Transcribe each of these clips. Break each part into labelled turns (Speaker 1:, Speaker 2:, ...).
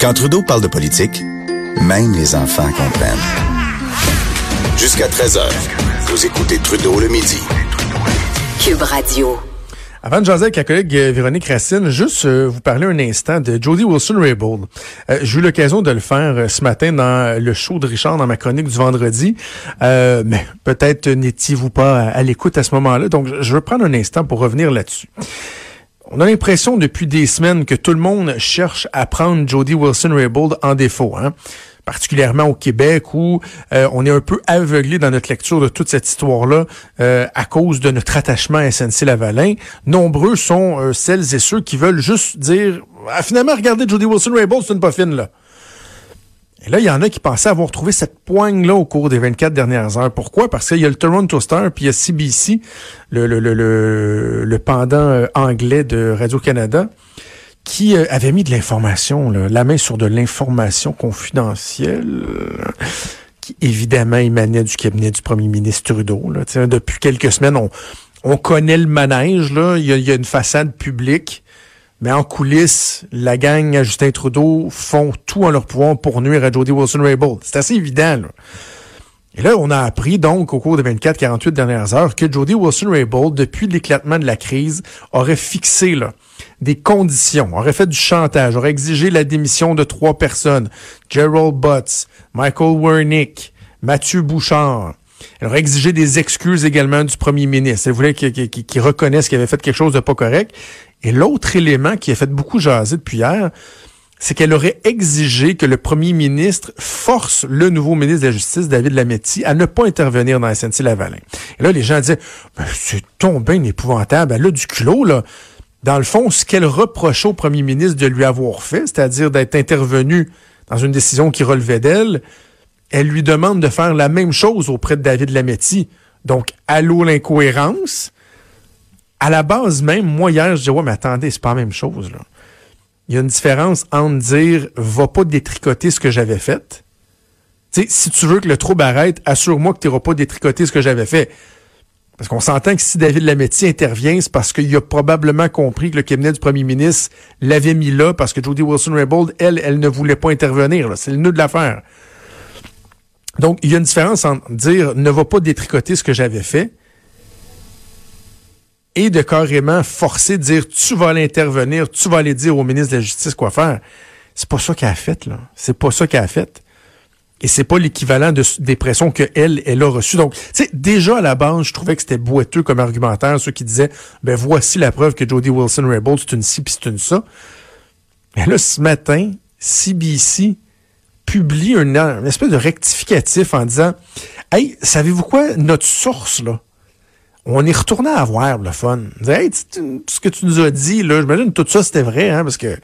Speaker 1: Quand Trudeau parle de politique, même les enfants comprennent. Jusqu'à 13h, vous écoutez Trudeau le midi.
Speaker 2: Cube Radio.
Speaker 3: Avant de jaser avec la collègue euh, Véronique Racine, juste euh, vous parler un instant de Jody Wilson-Raybould. Euh, J'ai eu l'occasion de le faire euh, ce matin dans le show de Richard, dans ma chronique du vendredi. Euh, mais peut-être n'étiez-vous pas à, à l'écoute à ce moment-là. Donc, je veux prendre un instant pour revenir là-dessus. On a l'impression depuis des semaines que tout le monde cherche à prendre Jody Wilson-Raybould en défaut. Hein? particulièrement au Québec, où euh, on est un peu aveuglé dans notre lecture de toute cette histoire-là euh, à cause de notre attachement à SNC-Lavalin. Nombreux sont euh, celles et ceux qui veulent juste dire ah, finalement, regardez Jody Wilson-Raybould, c'est une pas là. Et là, il y en a qui pensaient avoir trouvé cette poigne-là au cours des 24 dernières heures. Pourquoi? Parce qu'il y a le Toronto Star, puis il y a CBC, le, le, le, le, pendant anglais de Radio-Canada, qui euh, avait mis de l'information, la main sur de l'information confidentielle, euh, qui évidemment émanait du cabinet du premier ministre Trudeau. Là. Depuis quelques semaines, on, on connaît le manège, là. Il, y a, il y a une façade publique, mais en coulisses, la gang à Justin Trudeau font tout en leur pouvoir pour nuire à Jody Wilson-Raybould. C'est assez évident, là. Et là, on a appris donc au cours des 24-48 dernières heures que Jody Wilson-Raybould, depuis l'éclatement de la crise, aurait fixé là, des conditions, aurait fait du chantage, aurait exigé la démission de trois personnes, Gerald Butts, Michael Wernick, Mathieu Bouchard. Elle aurait exigé des excuses également du premier ministre. Elle voulait qu'il qu reconnaisse qu'il avait fait quelque chose de pas correct. Et l'autre élément qui a fait beaucoup jaser depuis hier, c'est qu'elle aurait exigé que le premier ministre force le nouveau ministre de la Justice, David Lametti, à ne pas intervenir dans SNC-Lavalin. Et là, les gens disaient, ben, c'est tombé épouvantable. Elle a du culot, là. Dans le fond, ce qu'elle reprochait au premier ministre de lui avoir fait, c'est-à-dire d'être intervenu dans une décision qui relevait d'elle, elle lui demande de faire la même chose auprès de David Lametti. Donc, allô l'incohérence. À la base même, moi hier, je dis ouais, mais attendez, c'est pas la même chose, là il y a une différence entre dire va pas détricoter ce que j'avais fait. si tu veux que le trouble arrête, assure-moi que tu n'iras pas détricoter ce que j'avais fait. Parce qu'on s'entend que si David Lametti intervient, c'est parce qu'il a probablement compris que le cabinet du premier ministre l'avait mis là parce que Jody Wilson-Raybould, elle, elle ne voulait pas intervenir. C'est le nœud de l'affaire. Donc, il y a une différence entre dire ne va pas détricoter ce que j'avais fait et de carrément forcer de dire tu vas aller intervenir, tu vas aller dire au ministre de la Justice quoi faire. C'est pas ça qu'elle a fait, là. C'est pas ça qu'elle a fait. Et c'est pas l'équivalent de, des pressions qu'elle, elle a reçues. Donc, tu sais, déjà à la base, je trouvais que c'était boiteux comme argumentaire, ceux qui disaient, ben voici la preuve que Jody Wilson-Raybould, c'est une ci puis c'est une ça. Et là, ce matin, CBC publie un, un espèce de rectificatif en disant, hey, savez-vous quoi, notre source, là, on est retourné à voir le fun. Hey, ce que tu nous as dit, là, j'imagine tout ça c'était vrai, hein, parce que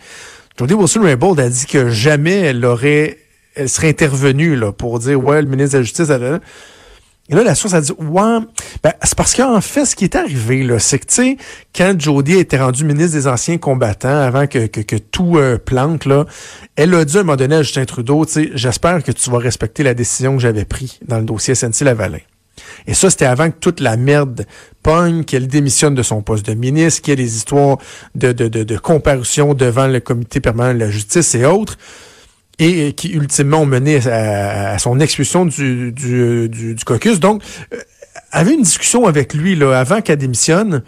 Speaker 3: Jody Wilson-Raybould a dit que jamais elle aurait, elle serait intervenue là, pour dire ouais, le ministre de la Justice. Elle, et là, la source a dit ouais, ben, c'est parce qu'en fait, ce qui est arrivé là, c'est que tu sais, quand Jody était rendu ministre des Anciens Combattants, avant que, que, que tout euh, plante là, elle a dit à un moment donné à Justin Trudeau, tu sais, j'espère que tu vas respecter la décision que j'avais prise dans le dossier SNC Lavalin. Et ça, c'était avant que toute la merde pogne, qu'elle démissionne de son poste de ministre, qu'il y ait des histoires de, de, de, de comparution devant le comité permanent de la justice et autres, et qui ultimement ont mené à, à son expulsion du, du, du, du caucus. Donc, euh, avait une discussion avec lui là, avant qu'elle démissionne,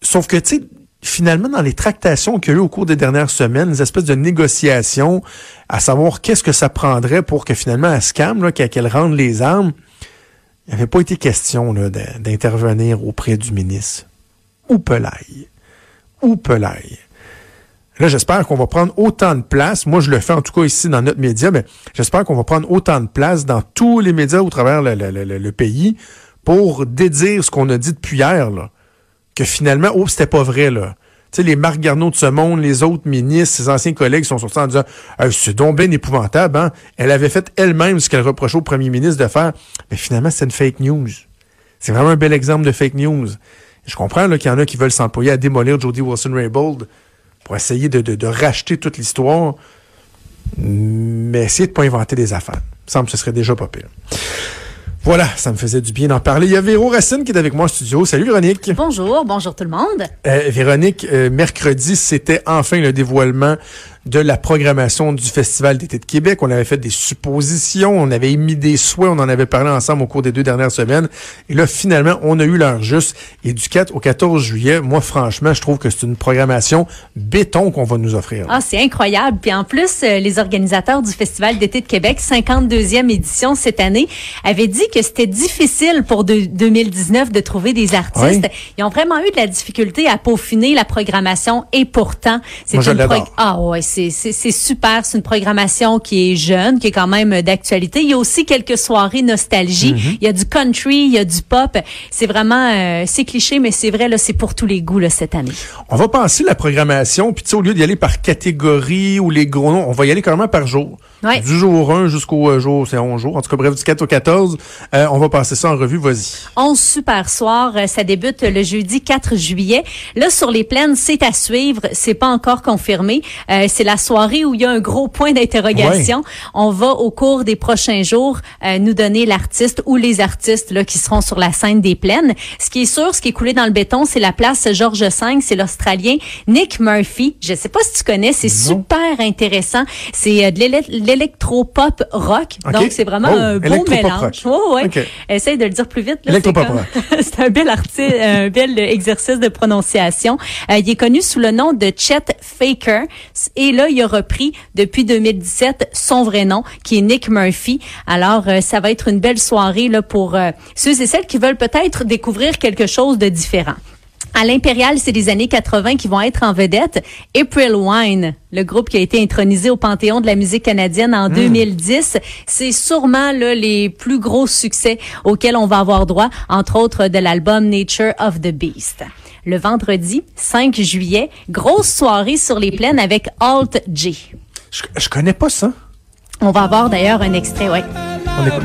Speaker 3: sauf que, tu sais, finalement, dans les tractations qu'il y a eu au cours des dernières semaines, des espèces de négociations à savoir qu'est-ce que ça prendrait pour que finalement elle se calme, qu'elle rende les armes, il n'avait pas été question d'intervenir auprès du ministre. Ou pelaille. Ou pelaille. Là, j'espère qu'on va prendre autant de place. Moi, je le fais en tout cas ici dans notre média, mais j'espère qu'on va prendre autant de place dans tous les médias au travers le, pays pour dédire ce qu'on a dit depuis hier. Que finalement, oh, c'était pas vrai. Tu les Marc Garneau de ce monde, les autres ministres, ses anciens collègues sont sortis en disant euh, c'est donc bien épouvantable. Hein? Elle avait fait elle-même ce qu'elle reprochait au premier ministre de faire. Mais finalement, c'est une fake news. C'est vraiment un bel exemple de fake news. Je comprends qu'il y en a qui veulent s'employer à démolir Jody Wilson-Raybould pour essayer de, racheter toute l'histoire. Mais essayer de pas inventer des affaires. Il me semble que ce serait déjà pas pire. Voilà, ça me faisait du bien d'en parler. Il y a Véro Racine qui est avec moi en studio. Salut Véronique.
Speaker 4: Bonjour, bonjour tout le monde.
Speaker 3: Euh, Véronique, euh, mercredi, c'était enfin le dévoilement de la programmation du Festival d'été de Québec. On avait fait des suppositions, on avait émis des souhaits, on en avait parlé ensemble au cours des deux dernières semaines. Et là, finalement, on a eu l'heure juste. Et du 4 au 14 juillet, moi, franchement, je trouve que c'est une programmation béton qu'on va nous offrir.
Speaker 4: Ah, c'est incroyable. Puis en plus, euh, les organisateurs du Festival d'été de Québec, 52e édition cette année, avaient dit que c'était difficile pour de, 2019 de trouver des artistes.
Speaker 3: Oui.
Speaker 4: Ils ont vraiment eu de la difficulté à peaufiner la programmation et pourtant, c'est
Speaker 3: Moi, je
Speaker 4: une pro-. Ah ouais, c'est super, c'est une programmation qui est jeune, qui est quand même d'actualité. Il y a aussi quelques soirées nostalgie,
Speaker 3: Mm-hmm.
Speaker 4: il y a du country, il y a du pop. C'est vraiment euh, c'est cliché mais c'est vrai là, c'est pour tous les goûts là cette année.
Speaker 3: On va penser la programmation, puis tu sais, au lieu d'y aller par catégorie ou les gros noms, on va y aller carrément par jour.
Speaker 4: Ouais.
Speaker 3: Du jour 1 jusqu'au euh, jour, c'est 11 jours. En tout cas, bref, du 4 au 14, euh, on va passer ça en revue. Vas-y.
Speaker 4: 11 super soirs, euh, ça débute le jeudi 4 juillet. Là sur les plaines, c'est à suivre, c'est pas encore confirmé. Euh, c'est la soirée où il y a un gros point d'interrogation. On va au cours des prochains jours euh, nous donner l'artiste ou les artistes là qui seront sur la scène des plaines. Ce qui est sûr, ce qui est coulé dans le béton, c'est la place Georges V, c'est l'Australien Nick Murphy. Je sais pas si tu connais, c'est super intéressant. C'est euh, de l'électro-pop rock, donc c'est vraiment
Speaker 3: Oh,
Speaker 4: un beau mélange.
Speaker 3: rock.
Speaker 4: Ouais. Essaye de le dire plus vite.
Speaker 3: Électropop
Speaker 4: c'est comme- c'est un bel article, un bel exercice de prononciation. Euh, il est connu sous le nom de Chet Faker et là il a repris depuis 2017 son vrai nom qui est Nick Murphy. Alors euh, ça va être une belle soirée là pour euh, ceux et celles qui veulent peut-être découvrir quelque chose de différent. À l'Impérial, c'est les années 80 qui vont être en vedette. April Wine, le groupe qui a été intronisé au Panthéon de la musique canadienne en 2010, c'est sûrement là, les plus gros succès auxquels on va avoir droit, entre autres de l'album Nature of the Beast. Le vendredi 5 juillet, grosse soirée sur les plaines avec Alt J.
Speaker 3: Je, je connais pas ça.
Speaker 4: On va avoir d'ailleurs un extrait, ouais.
Speaker 3: On écoute.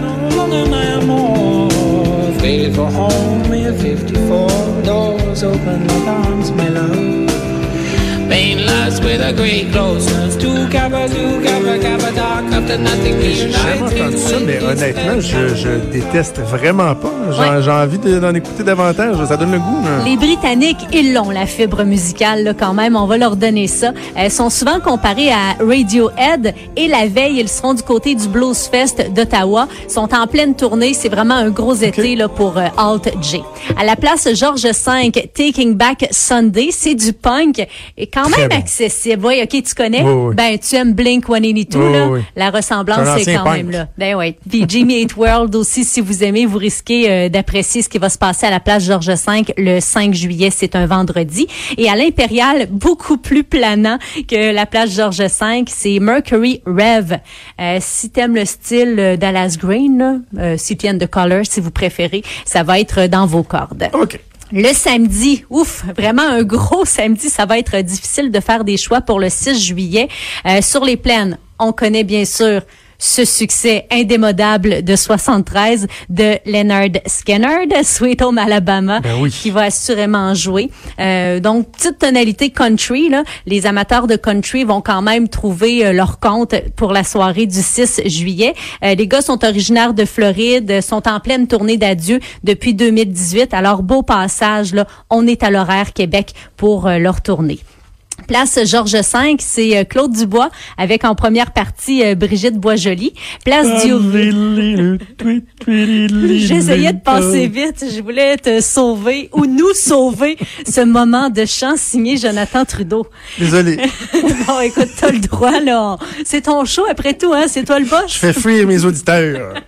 Speaker 5: Faithful home in 54 doors open arms, my love. Painless with a great closeness. Two kappa, two kappa, kappa, dark after nothing we
Speaker 3: J'ai jamais entendu ça, mais honnêtement, je, je déteste vraiment pas. J'ai
Speaker 4: Ouais.
Speaker 3: envie de- d'en écouter davantage. Ça donne le goût. hein.
Speaker 4: Les Britanniques, ils l'ont, la fibre musicale, là, quand même. On va leur donner ça. Elles sont souvent comparées à Radiohead. Et la veille, ils seront du côté du Blues Fest d'Ottawa. Ils sont en pleine tournée. C'est vraiment un gros été là, pour euh, Alt J. À la place Georges V, Taking Back Sunday, c'est du punk. Et quand
Speaker 3: Très
Speaker 4: même
Speaker 3: bon.
Speaker 4: accessible. Oui, OK, tu connais?
Speaker 3: Oui, oui.
Speaker 4: Ben, tu aimes Blink-182,
Speaker 3: Oui,
Speaker 4: là.
Speaker 3: oui.
Speaker 4: La ressemblance,
Speaker 3: C'est
Speaker 4: quand
Speaker 3: punk.
Speaker 4: même là. Ben oui. Puis Jimmy Eat World aussi, si vous aimez, vous risquez euh, d'apprécier ce qui va se passer à la place Georges V le 5 juillet, c'est un vendredi. Et à l'Impérial, beaucoup plus planant que la place Georges V, c'est Mercury Rev. Euh, si t'aimes le style euh, Dallas Green, là, euh, City and the Color, si vous préférez, ça va être dans vos cordes.
Speaker 3: OK.
Speaker 4: Le samedi, ouf, vraiment un gros samedi, ça va être difficile de faire des choix pour le 6 juillet. Euh, sur les plaines, on connaît bien sûr ce succès indémodable de 73 de Leonard Skinner de Sweet Home Alabama
Speaker 3: Ben oui.
Speaker 4: qui va assurément jouer. Euh, donc petite tonalité country là, les amateurs de country vont quand même trouver euh, leur compte pour la soirée du 6 juillet. Euh, les gars sont originaires de Floride, sont en pleine tournée d'adieu depuis 2018. Alors beau passage là, on est à l'horaire Québec pour leur tournée. Place Georges V, c'est euh, Claude Dubois avec en première partie euh, Brigitte Boisjoli. Place Diouville. J'essayais de passer vite. Je voulais te sauver ou nous sauver ce moment de chant signé Jonathan Trudeau.
Speaker 3: Désolé.
Speaker 4: bon, écoute, t'as le droit, là. C'est ton show après tout, hein. C'est toi le
Speaker 3: Je
Speaker 4: boss.
Speaker 3: fais fuir mes auditeurs.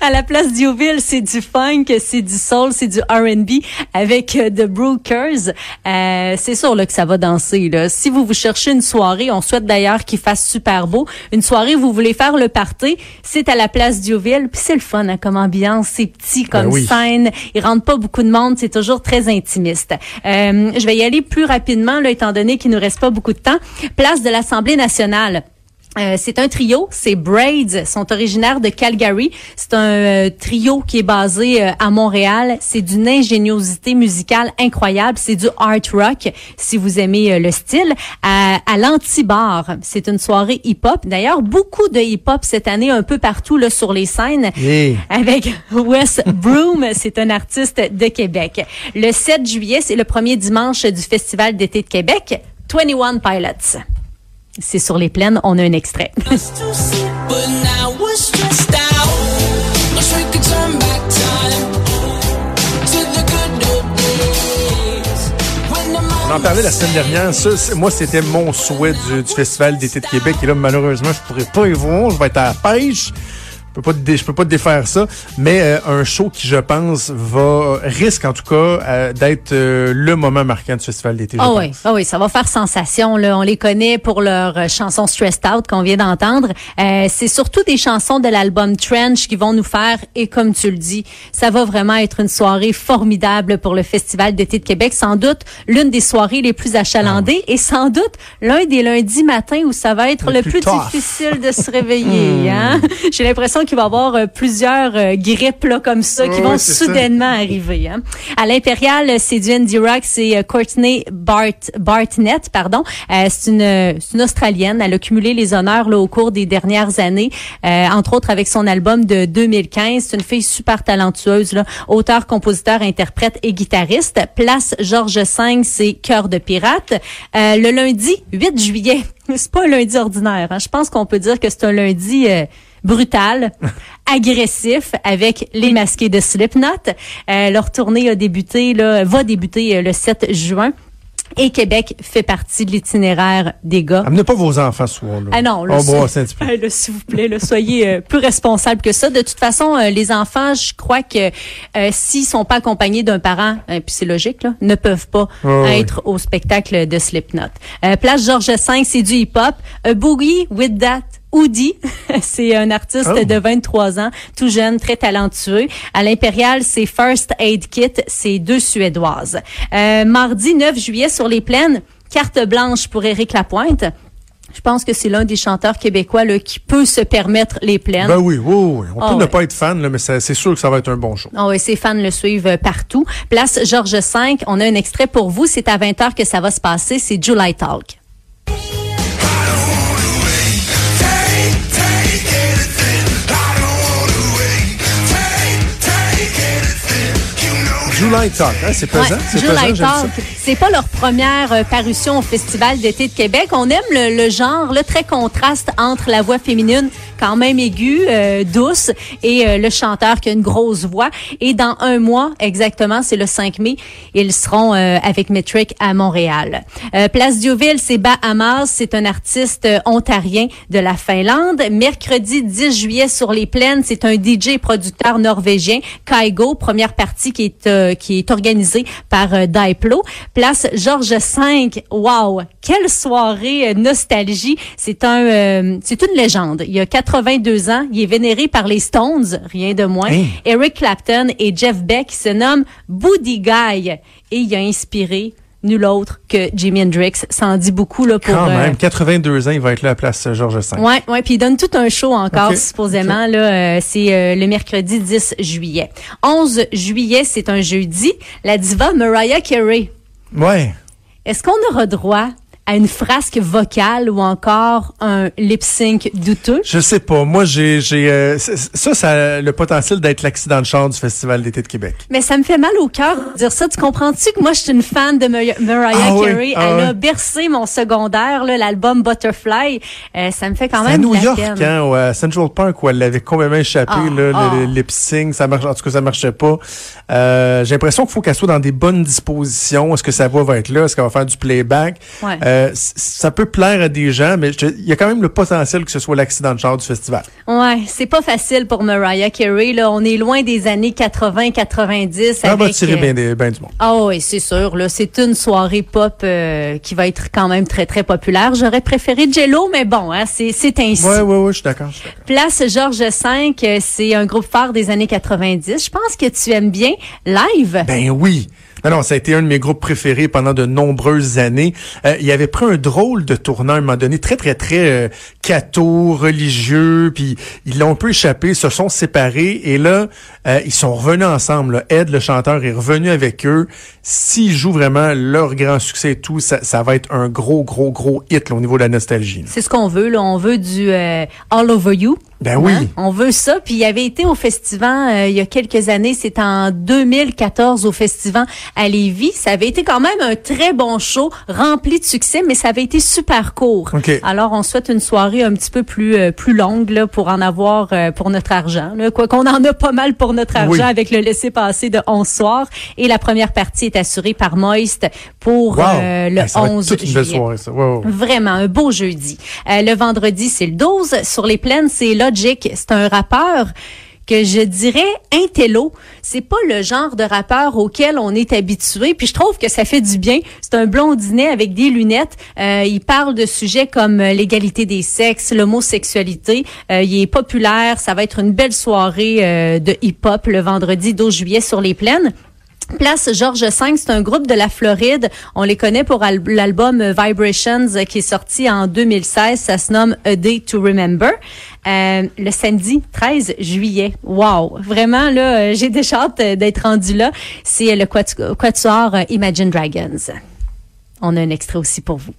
Speaker 4: À la place d'Ioville, c'est du funk, c'est du soul, c'est du R&B avec euh, The Brookers. Euh, c'est sûr là, que ça va danser. Là. Si vous vous cherchez une soirée, on souhaite d'ailleurs qu'il fasse super beau. Une soirée, vous voulez faire le party, c'est à la place Diouville. Puis c'est le fun hein, comme ambiance, c'est petit comme
Speaker 3: Ben oui.
Speaker 4: scène. Il rentre pas beaucoup de monde, c'est toujours très intimiste. Euh, je vais y aller plus rapidement, là, étant donné qu'il nous reste pas beaucoup de temps. Place de l'Assemblée nationale. Euh, c'est un trio, c'est Braids, sont originaires de Calgary. C'est un euh, trio qui est basé euh, à Montréal. C'est d'une ingéniosité musicale incroyable. C'est du art rock, si vous aimez euh, le style. À, à l'Antibar, c'est une soirée hip-hop. D'ailleurs, beaucoup de hip-hop cette année, un peu partout là sur les scènes.
Speaker 3: Yeah.
Speaker 4: Avec Wes Broom, c'est un artiste de Québec. Le 7 juillet, c'est le premier dimanche du Festival d'été de Québec. 21 Pilots. C'est sur les plaines, on a un extrait.
Speaker 3: On en parlait la semaine dernière. Ça, moi, c'était mon souhait du, du Festival d'été de Québec. Et là, malheureusement, je pourrais pas y voir. Je vais être à la pêche. Je peux pas, te je peux pas te défaire ça. Mais euh, un show qui, je pense, va risque en tout cas euh, d'être euh, le moment marquant du Festival d'été.
Speaker 4: Ah
Speaker 3: pense.
Speaker 4: oui, ah oui, ça va faire sensation. Là. On les connaît pour leur chanson Stressed Out qu'on vient d'entendre. C'est surtout des chansons de l'album Trench qui vont nous faire, et comme tu le dis, ça va vraiment être une soirée formidable pour le Festival d'été de Québec. Sans doute l'une des soirées les plus achalandées et sans doute l'un des lundis matins où ça va être
Speaker 3: Le
Speaker 4: le,
Speaker 3: plus
Speaker 4: difficile de se réveiller. hein? J'ai l'impression qu'il va y avoir euh, plusieurs euh, grippes là, comme ça qui vont
Speaker 3: ça.
Speaker 4: soudainement arriver. Hein? À l'Impérial, c'est du indie rock, c'est euh, Courtney Bart, Bartnett, pardon. Euh, c'est une, une Australienne. Elle a cumulé les honneurs là, au cours des dernières années, euh, entre autres avec son album de 2015. C'est une fille super talentueuse, là, auteur, compositeur, interprète et guitariste. Place Georges V, c'est Cœur de pirate. Euh, le lundi 8 juillet, c'est pas un lundi ordinaire. hein. Je pense qu'on peut dire que c'est un lundi... euh, brutal, agressif avec les masqués de Slipknot. Euh, leur tournée a débuté, là, va débuter euh, le 7 juin. Et Québec fait partie de l'itinéraire des gars.
Speaker 3: Amenez pas vos enfants ce soir-là.
Speaker 4: Ah non, là. Ah, là, s'il vous plaît, là, soyez euh, plus responsables que ça. De toute façon, euh, les enfants, je crois que euh, s'ils sont pas accompagnés d'un parent, puis c'est logique, là, ne peuvent pas
Speaker 3: Oh, oui.
Speaker 4: être au spectacle de Slipknot. Euh, Place Georges V, c'est du hip-hop. A Boogie with That Woody, c'est un artiste
Speaker 3: Oh.
Speaker 4: de 23 ans, tout jeune, très talentueux. À l'Impérial, c'est First Aid Kit, c'est deux Suédoises. Euh, mardi 9 juillet sur les plaines, carte blanche pour Éric Lapointe. Je pense que c'est l'un des chanteurs québécois là, qui peut se permettre les plaines.
Speaker 3: Ben oui, oui, oui. On
Speaker 4: Ah
Speaker 3: peut ne pas être fan, là, mais c'est sûr que ça va être un bon show.
Speaker 4: Ah oui, ses fans le suivent euh, partout. Place Georges V, on a un extrait pour vous. C'est à 20h que ça va se passer. C'est July Talk.
Speaker 3: July Talk, hein, c'est pesant.
Speaker 4: Ouais,
Speaker 3: c'est
Speaker 4: July
Speaker 3: pesant, j'aime ça.
Speaker 4: Talk. C'est pas leur première euh, parution au Festival d'été de Québec. On aime le, le genre, le très contraste entre la voix féminine quand même aiguë, euh, douce, et euh, le chanteur qui a une grosse voix. Et dans un mois, exactement, c'est le 5 mai, ils seront euh, avec Metric à Montréal. Euh, Place Diouville, c'est Bahamas. C'est un artiste euh, ontarien de la Finlande. Mercredi 10 juillet sur les plaines, c'est un DJ producteur norvégien, Kaigo, première partie qui est qui est organisée par Diplo. Place Georges V. Wow, quelle soirée nostalgie. C'est un c'est une légende. Il a 82 ans, il est vénéré par les Stones, rien de moins.
Speaker 3: Hein?
Speaker 4: Eric Clapton et Jeff Beck se nomme Buddy Guy et il a inspiré nul autre que Jimi Hendrix. Ça en dit beaucoup là pour
Speaker 3: Quand
Speaker 4: euh,
Speaker 3: même, 82 ans, il va être là à la place Georges V.
Speaker 4: Ouais, ouais, puis il donne tout un show encore supposément là, euh, c'est euh, le mercredi 10 juillet. 11 juillet, c'est un jeudi, la diva Mariah Carey.
Speaker 3: Ouais.
Speaker 4: Est-ce qu'on aura droit à une frasque vocale ou encore un lip sync douteux?
Speaker 3: Je sais pas. Moi, j'ai, j'ai, euh, ça, ça a le potentiel d'être l'accident de char du Festival d'été de Québec.
Speaker 4: Mais ça me fait mal au cœur de dire ça. Tu comprends-tu que moi, je suis une fan de Mar- Mariah
Speaker 3: Ah oui,
Speaker 4: Carey?
Speaker 3: ah
Speaker 4: Elle a bercé mon secondaire, là, l'album Butterfly. Euh, ça me fait quand
Speaker 3: à
Speaker 4: même
Speaker 3: New
Speaker 4: de la
Speaker 3: York,
Speaker 4: peine.
Speaker 3: hein, ou à Central Park, où elle l'avait complètement échappé,
Speaker 4: Ah,
Speaker 3: là, le-
Speaker 4: ah.
Speaker 3: le, lip sync, ça marche, en tout cas, ça marchait pas. Euh, j'ai l'impression qu'il faut qu'elle soit dans des bonnes dispositions. Est-ce que sa voix va être là? Est-ce qu'elle va faire du playback?
Speaker 4: Ouais.
Speaker 3: Euh, ça peut plaire à des gens, mais il y a quand même le potentiel que ce soit l'accident de char du festival.
Speaker 4: Ouais, c'est pas facile pour Mariah Carey. Là, on est loin des années 80-90.
Speaker 3: Ça va tirer bien, des- bien du monde.
Speaker 4: Ah oui, c'est sûr. Là, c'est une soirée pop euh, qui va être quand même très très populaire. J'aurais préféré Jello, mais bon, hein, c'est c'est ainsi.
Speaker 3: Ouais, ouais, ouais, je suis d'accord. je suis d'accord.
Speaker 4: Place Georges V, euh, c'est un groupe phare des années 90. Je pense que tu aimes bien live.
Speaker 3: Ben oui. Non, non, ça a été un de mes groupes préférés pendant de nombreuses années. Euh, il avait pris un drôle de tournant à un moment donné, très, très, très euh, catho, religieux, puis ils l'ont un peu échappé, se sont séparés, et là, euh, ils sont revenus ensemble. là. Ed, le chanteur, est revenu avec eux. S'ils jouent vraiment leur grand succès et tout, ça, ça va être un gros, gros, gros hit là, au niveau de la nostalgie.
Speaker 4: C'est ce qu'on veut. Là. On veut du euh, All Over You.
Speaker 3: Ben oui.
Speaker 4: Hein? On veut ça. Puis il avait été au festival euh, il y a quelques années. C'est en 2014 au festival à Lévis. Ça avait été quand même un très bon show, rempli de succès, mais ça avait été super court.
Speaker 3: OK.
Speaker 4: Alors on souhaite une soirée un petit peu plus euh, plus longue là, pour en avoir euh, pour notre argent. Là. Quoi qu'on en a pas mal pour notre argent
Speaker 3: Oui.
Speaker 4: avec le laisser-passer de 11 soirs. Et la première partie est assurée par Moist pour
Speaker 3: Wow.
Speaker 4: euh, le
Speaker 3: Hey, ça va être
Speaker 4: 11
Speaker 3: toute une belle
Speaker 4: juillet.
Speaker 3: soirée, ça. Ouais.
Speaker 4: Vraiment, un beau jeudi. Euh, le vendredi, c'est le 12. Sur les plaines, c'est C'est un rappeur que je dirais intello. C'est pas le genre de rappeur auquel on est habitué. Puis je trouve que ça fait du bien. C'est un blondinet avec des lunettes. Euh, il parle de sujets comme euh, l'égalité des sexes, l'homosexualité. Euh, il est populaire. Ça va être une belle soirée de hip-hop le vendredi 12 juillet sur les plaines. Place Georges V, c'est un groupe de la Floride. On les connaît pour al- l'album Vibrations qui est sorti en 2016. Ça se nomme A Day to Remember. Euh, le samedi 13 juillet. Wow! Vraiment, là, euh, j'ai déjà hâte euh, d'être rendu là. C'est le quatu- quatuor Imagine Dragons. On a un extrait aussi pour vous.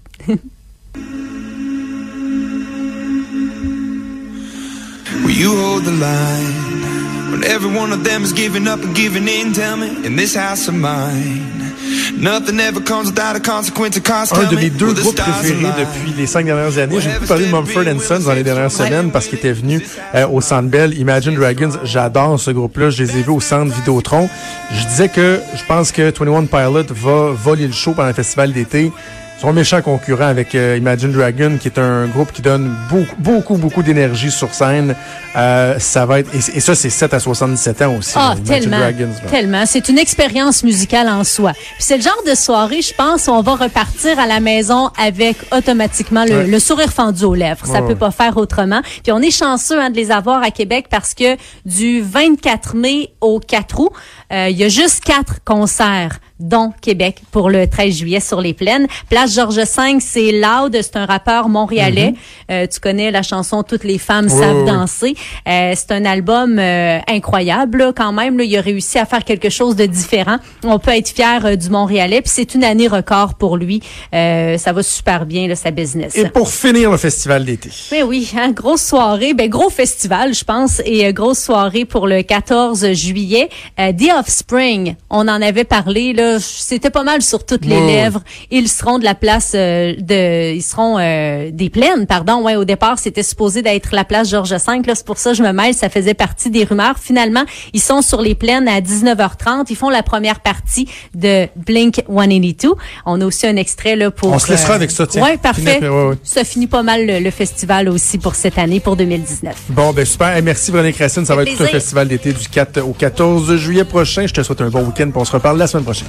Speaker 6: Every one of them is giving up and giving in? Tell me, in this house of mine, nothing ever comes without a consequence. Of cost.
Speaker 3: un de
Speaker 6: me,
Speaker 3: mes deux groupes préférés depuis les cinq dernières années. J'ai beaucoup parlé de Mumford Sons dans les dernières semaines parce qu'il était venu euh, au Centre Bell. Imagine Dragons, j'adore ce groupe-là. Je les ai vus au Centre Vidéotron. Je disais que je pense que 21 Pilot va voler le show pendant le festival d'été. Ils sont méchants concurrents avec euh, Imagine Dragon, qui est un groupe qui donne beaucoup, beaucoup, beaucoup d'énergie sur scène. Euh, ça va être et, et ça, c'est 7 à 77 ans aussi.
Speaker 4: Ah,
Speaker 3: là,
Speaker 4: tellement,
Speaker 3: Dragons,
Speaker 4: tellement. C'est une expérience musicale en soi. Puis c'est le genre de soirée, je pense, où on va repartir à la maison avec automatiquement le,
Speaker 3: Ouais.
Speaker 4: le sourire fendu aux lèvres. Ça
Speaker 3: Ouais,
Speaker 4: peut pas faire autrement. Puis on est chanceux hein, de les avoir à Québec parce que du 24 mai au 4 août, euh, il y a juste quatre concerts dont Québec pour le 13 juillet sur les plaines. Place Georges V, c'est Loud, c'est un rappeur montréalais. Euh, tu connais la chanson Toutes les femmes savent danser. Euh, c'est un album euh, incroyable là, quand même. Là, il a réussi à faire quelque chose de différent. On peut être fier euh, du Montréalais. Puis c'est une année record pour lui. Euh, ça va super bien là, sa business.
Speaker 3: Et pour finir le festival d'été.
Speaker 4: Mais oui, hein, grosse soirée, ben gros festival, je pense, et euh, grosse soirée pour le 14 juillet. The Offspring, on en avait parlé là, c'était pas mal sur toutes les lèvres. Ils seront de la place euh, de, ils seront euh, des plaines, pardon. Ouais, au départ, c'était supposé d'être la place Georges V. Là, c'est pour ça que je me mêle, ça faisait partie des rumeurs. Finalement, ils sont sur les plaines à 19h30. Ils font la première partie de Blink 182. On a aussi un extrait là pour.
Speaker 3: On se laissera avec ça, tiens.
Speaker 4: Ouais, parfait.
Speaker 3: Finir, ouais, ouais.
Speaker 4: Ça finit pas mal le, le festival aussi pour cette année, pour 2019.
Speaker 3: Bon, ben super. Hey, merci Véronique Racine. Ça va être tout un festival d'été du 4 au 14 juillet prochain. Je te souhaite un bon week-end. On se reparle la semaine prochaine.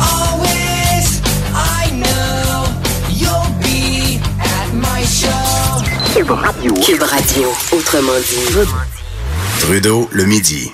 Speaker 5: Always, I know you'll be at my show.
Speaker 2: Cube Radio. Autrement dit.
Speaker 1: Trudeau, le midi.